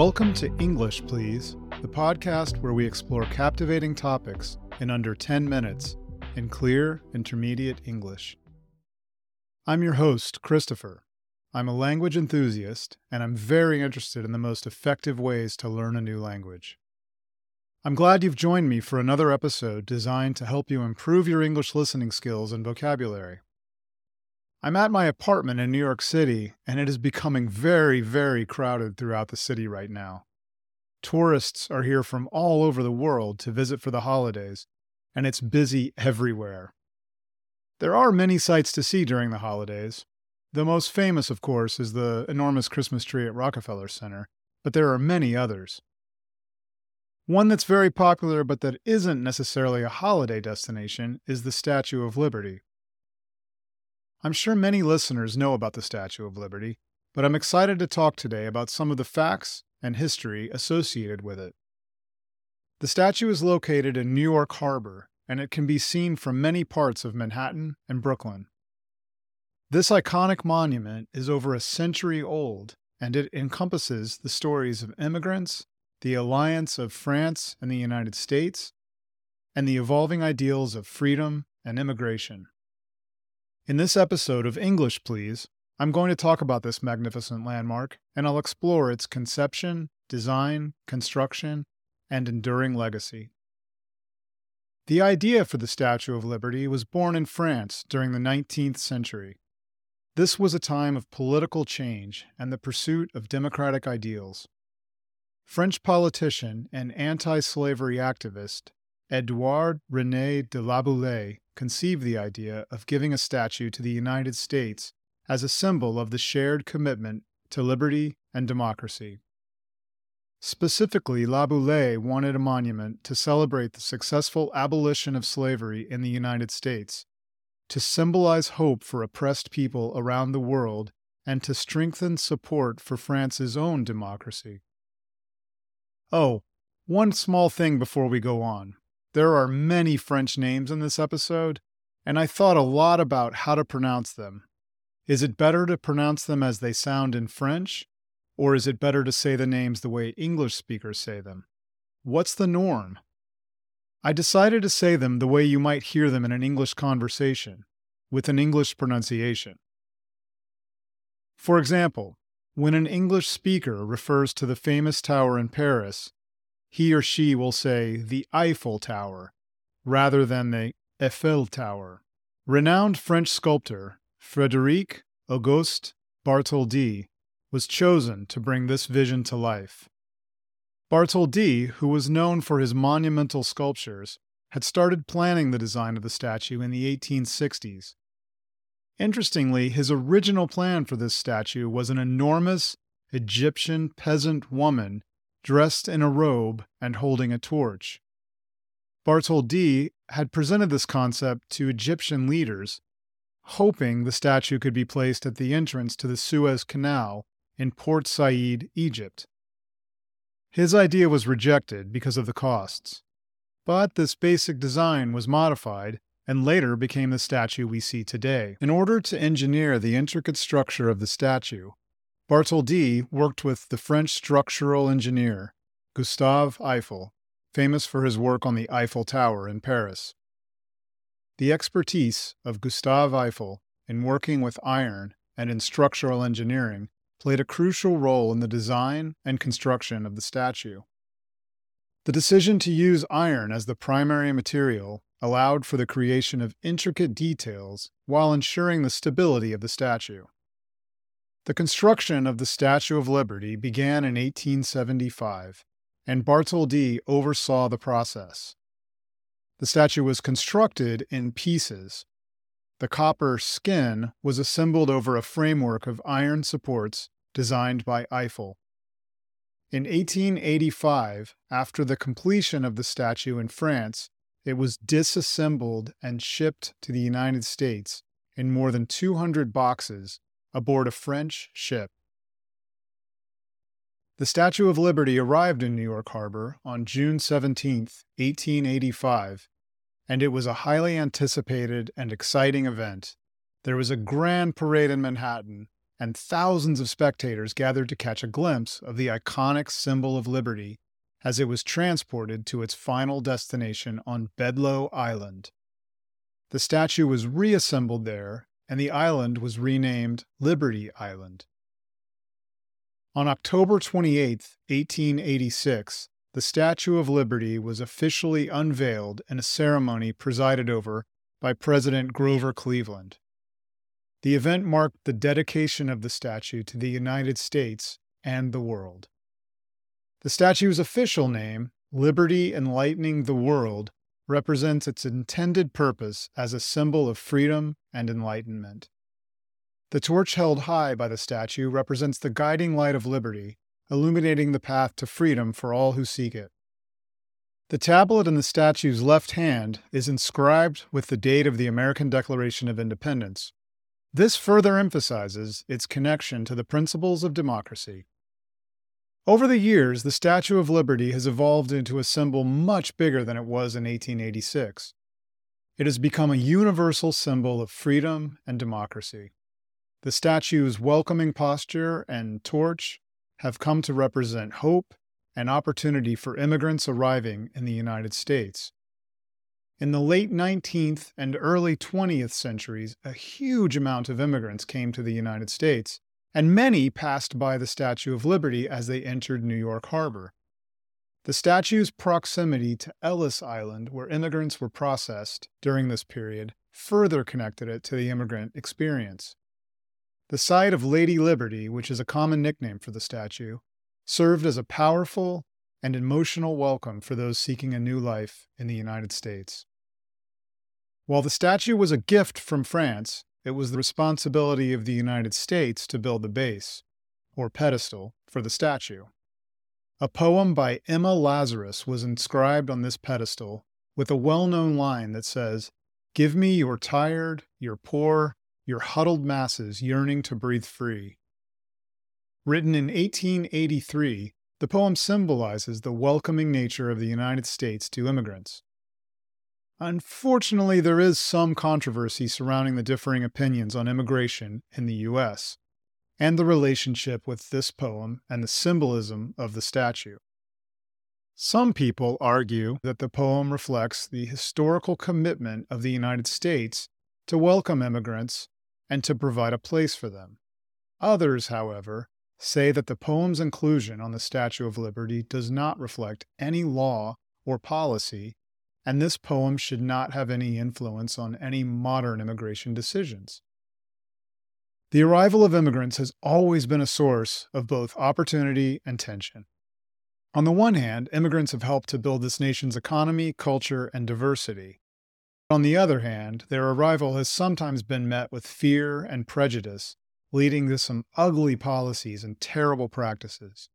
Welcome to English, Please, the podcast where we explore captivating topics in under 10 minutes in clear, intermediate English. I'm your host, Christopher. I'm a language enthusiast, and I'm very interested in the most effective ways to learn a new language. I'm glad you've joined me for another episode designed to help you improve your English listening skills and vocabulary. I'm at my apartment in New York City, and it is becoming very, very crowded throughout the city right now. Tourists are here from all over the world to visit for the holidays, and it's busy everywhere. There are many sights to see during the holidays. The most famous, of course, is the enormous Christmas tree at Rockefeller Center, but there are many others. One that's very popular but that isn't necessarily a holiday destination is the Statue of Liberty. I'm sure many listeners know about the Statue of Liberty, but I'm excited to talk today about some of the facts and history associated with it. The statue is located in New York Harbor, and it can be seen from many parts of Manhattan and Brooklyn. This iconic monument is over a century old, and it encompasses the stories of immigrants, the alliance of France and the United States, and the evolving ideals of freedom and immigration. In this episode of English, Please, I'm going to talk about this magnificent landmark, and I'll explore its conception, design, construction, and enduring legacy. The idea for the Statue of Liberty was born in France during the 19th century. This was a time of political change and the pursuit of democratic ideals. French politician and anti slavery activist Edouard René de Laboulaye conceived the idea of giving a statue to the United States as a symbol of the shared commitment to liberty and democracy. Specifically, Laboulaye wanted a monument to celebrate the successful abolition of slavery in the United States, to symbolize hope for oppressed people around the world, and to strengthen support for France's own democracy. Oh, one small thing before we go on. There are many French names in this episode, and I thought a lot about how to pronounce them. Is it better to pronounce them as they sound in French, or is it better to say the names the way English speakers say them? What's the norm? I decided to say them the way you might hear them in an English conversation, with an English pronunciation. For example, when an English speaker refers to the famous tower in Paris, he or she will say the Eiffel Tower rather than the Eiffel Tower. Renowned French sculptor Frédéric Auguste Bartholdi was chosen to bring this vision to life. Bartholdi, who was known for his monumental sculptures, had started planning the design of the statue in the 1860s. Interestingly, his original plan for this statue was an enormous Egyptian peasant woman dressed in a robe and holding a torch. Bartholdi had presented this concept to Egyptian leaders, hoping the statue could be placed at the entrance to the Suez Canal in Port Said, Egypt. His idea was rejected because of the costs, but this basic design was modified and later became the statue we see today. In order to engineer the intricate structure of the statue, Bartholdi worked with the French structural engineer Gustave Eiffel, famous for his work on the Eiffel Tower in Paris. The expertise of Gustave Eiffel in working with iron and in structural engineering played a crucial role in the design and construction of the statue. The decision to use iron as the primary material allowed for the creation of intricate details while ensuring the stability of the statue. The construction of the Statue of Liberty began in 1875, and Bartholdi oversaw the process. The statue was constructed in pieces. The copper skin was assembled over a framework of iron supports designed by Eiffel. In 1885, after the completion of the statue in France, it was disassembled and shipped to the United States in more than 200 boxes aboard a French ship. The Statue of Liberty arrived in New York Harbor on June 17, 1885, and it was a highly anticipated and exciting event. There was a grand parade in Manhattan, and thousands of spectators gathered to catch a glimpse of the iconic symbol of liberty as it was transported to its final destination on Bedloe Island. The statue was reassembled there, and the island was renamed Liberty Island. On October 28, 1886, the Statue of Liberty was officially unveiled in a ceremony presided over by President Grover Cleveland. The event marked the dedication of the statue to the United States and the world. The statue's official name, Liberty Enlightening the World, represents its intended purpose as a symbol of freedom and enlightenment. The torch held high by the statue represents the guiding light of liberty, illuminating the path to freedom for all who seek it. The tablet in the statue's left hand is inscribed with the date of the American Declaration of Independence, this further emphasizes its connection to the principles of democracy. Over the years, the Statue of Liberty has evolved into a symbol much bigger than it was in 1886. It has become a universal symbol of freedom and democracy. The statue's welcoming posture and torch have come to represent hope and opportunity for immigrants arriving in the United States. In the late 19th and early 20th centuries, a huge amount of immigrants came to the United States, and many passed by the Statue of Liberty as they entered New York Harbor. The statue's proximity to Ellis Island, where immigrants were processed during this period, further connected it to the immigrant experience. The sight of Lady Liberty, which is a common nickname for the statue, served as a powerful and emotional welcome for those seeking a new life in the United States. While the statue was a gift from France, it was the responsibility of the United States to build the base, or pedestal, for the statue. A poem by Emma Lazarus was inscribed on this pedestal with a well known line that says, Give me your tired, your poor, your huddled masses yearning to breathe free. Written in 1883, the poem symbolizes the welcoming nature of the United States to immigrants. Unfortunately, there is some controversy surrounding the differing opinions on immigration in the U.S. and the relationship with this poem and the symbolism of the statue. Some people argue that the poem reflects the historical commitment of the United States to welcome immigrants and to provide a place for them. Others, however, say that the poem's inclusion on the Statue of Liberty does not reflect any law or policy and this poem should not have any influence on any modern immigration decisions. The arrival of immigrants has always been a source of both opportunity and tension. On the one hand, immigrants have helped to build this nation's economy, culture, and diversity. On the other hand, their arrival has sometimes been met with fear and prejudice, leading to some ugly policies and terrible practices.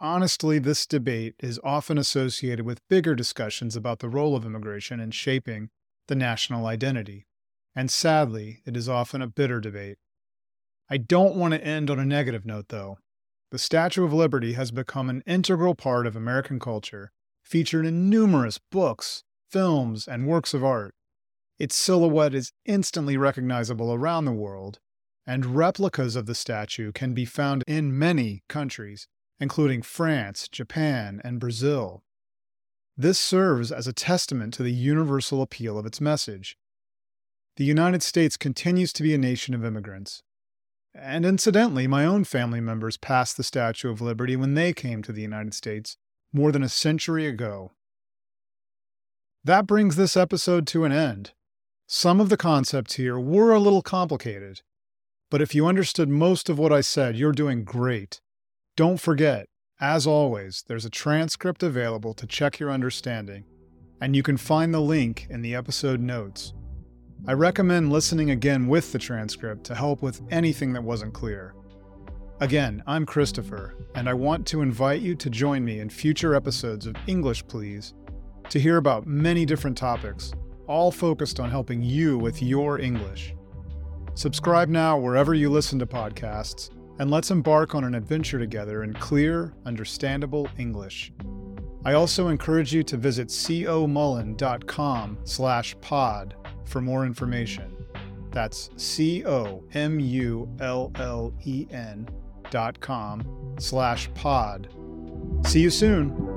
Honestly, this debate is often associated with bigger discussions about the role of immigration in shaping the national identity. And sadly, it is often a bitter debate. I don't want to end on a negative note, though. The Statue of Liberty has become an integral part of American culture, featured in numerous books, films, and works of art. Its silhouette is instantly recognizable around the world, and replicas of the statue can be found in many countries, including France, Japan, and Brazil. This serves as a testament to the universal appeal of its message. The United States continues to be a nation of immigrants. And incidentally, my own family members passed the Statue of Liberty when they came to the United States more than a century ago. That brings this episode to an end. Some of the concepts here were a little complicated, but if you understood most of what I said, you're doing great. Don't forget, as always, there's a transcript available to check your understanding, and you can find the link in the episode notes. I recommend listening again with the transcript to help with anything that wasn't clear. Again, I'm Christopher, and I want to invite you to join me in future episodes of English Please to hear about many different topics, all focused on helping you with your English. Subscribe now wherever you listen to podcasts and let's embark on an adventure together in clear, understandable English. I also encourage you to visit comullen.com slash pod for more information. That's C O M U L L E N dot com slash pod. See you soon.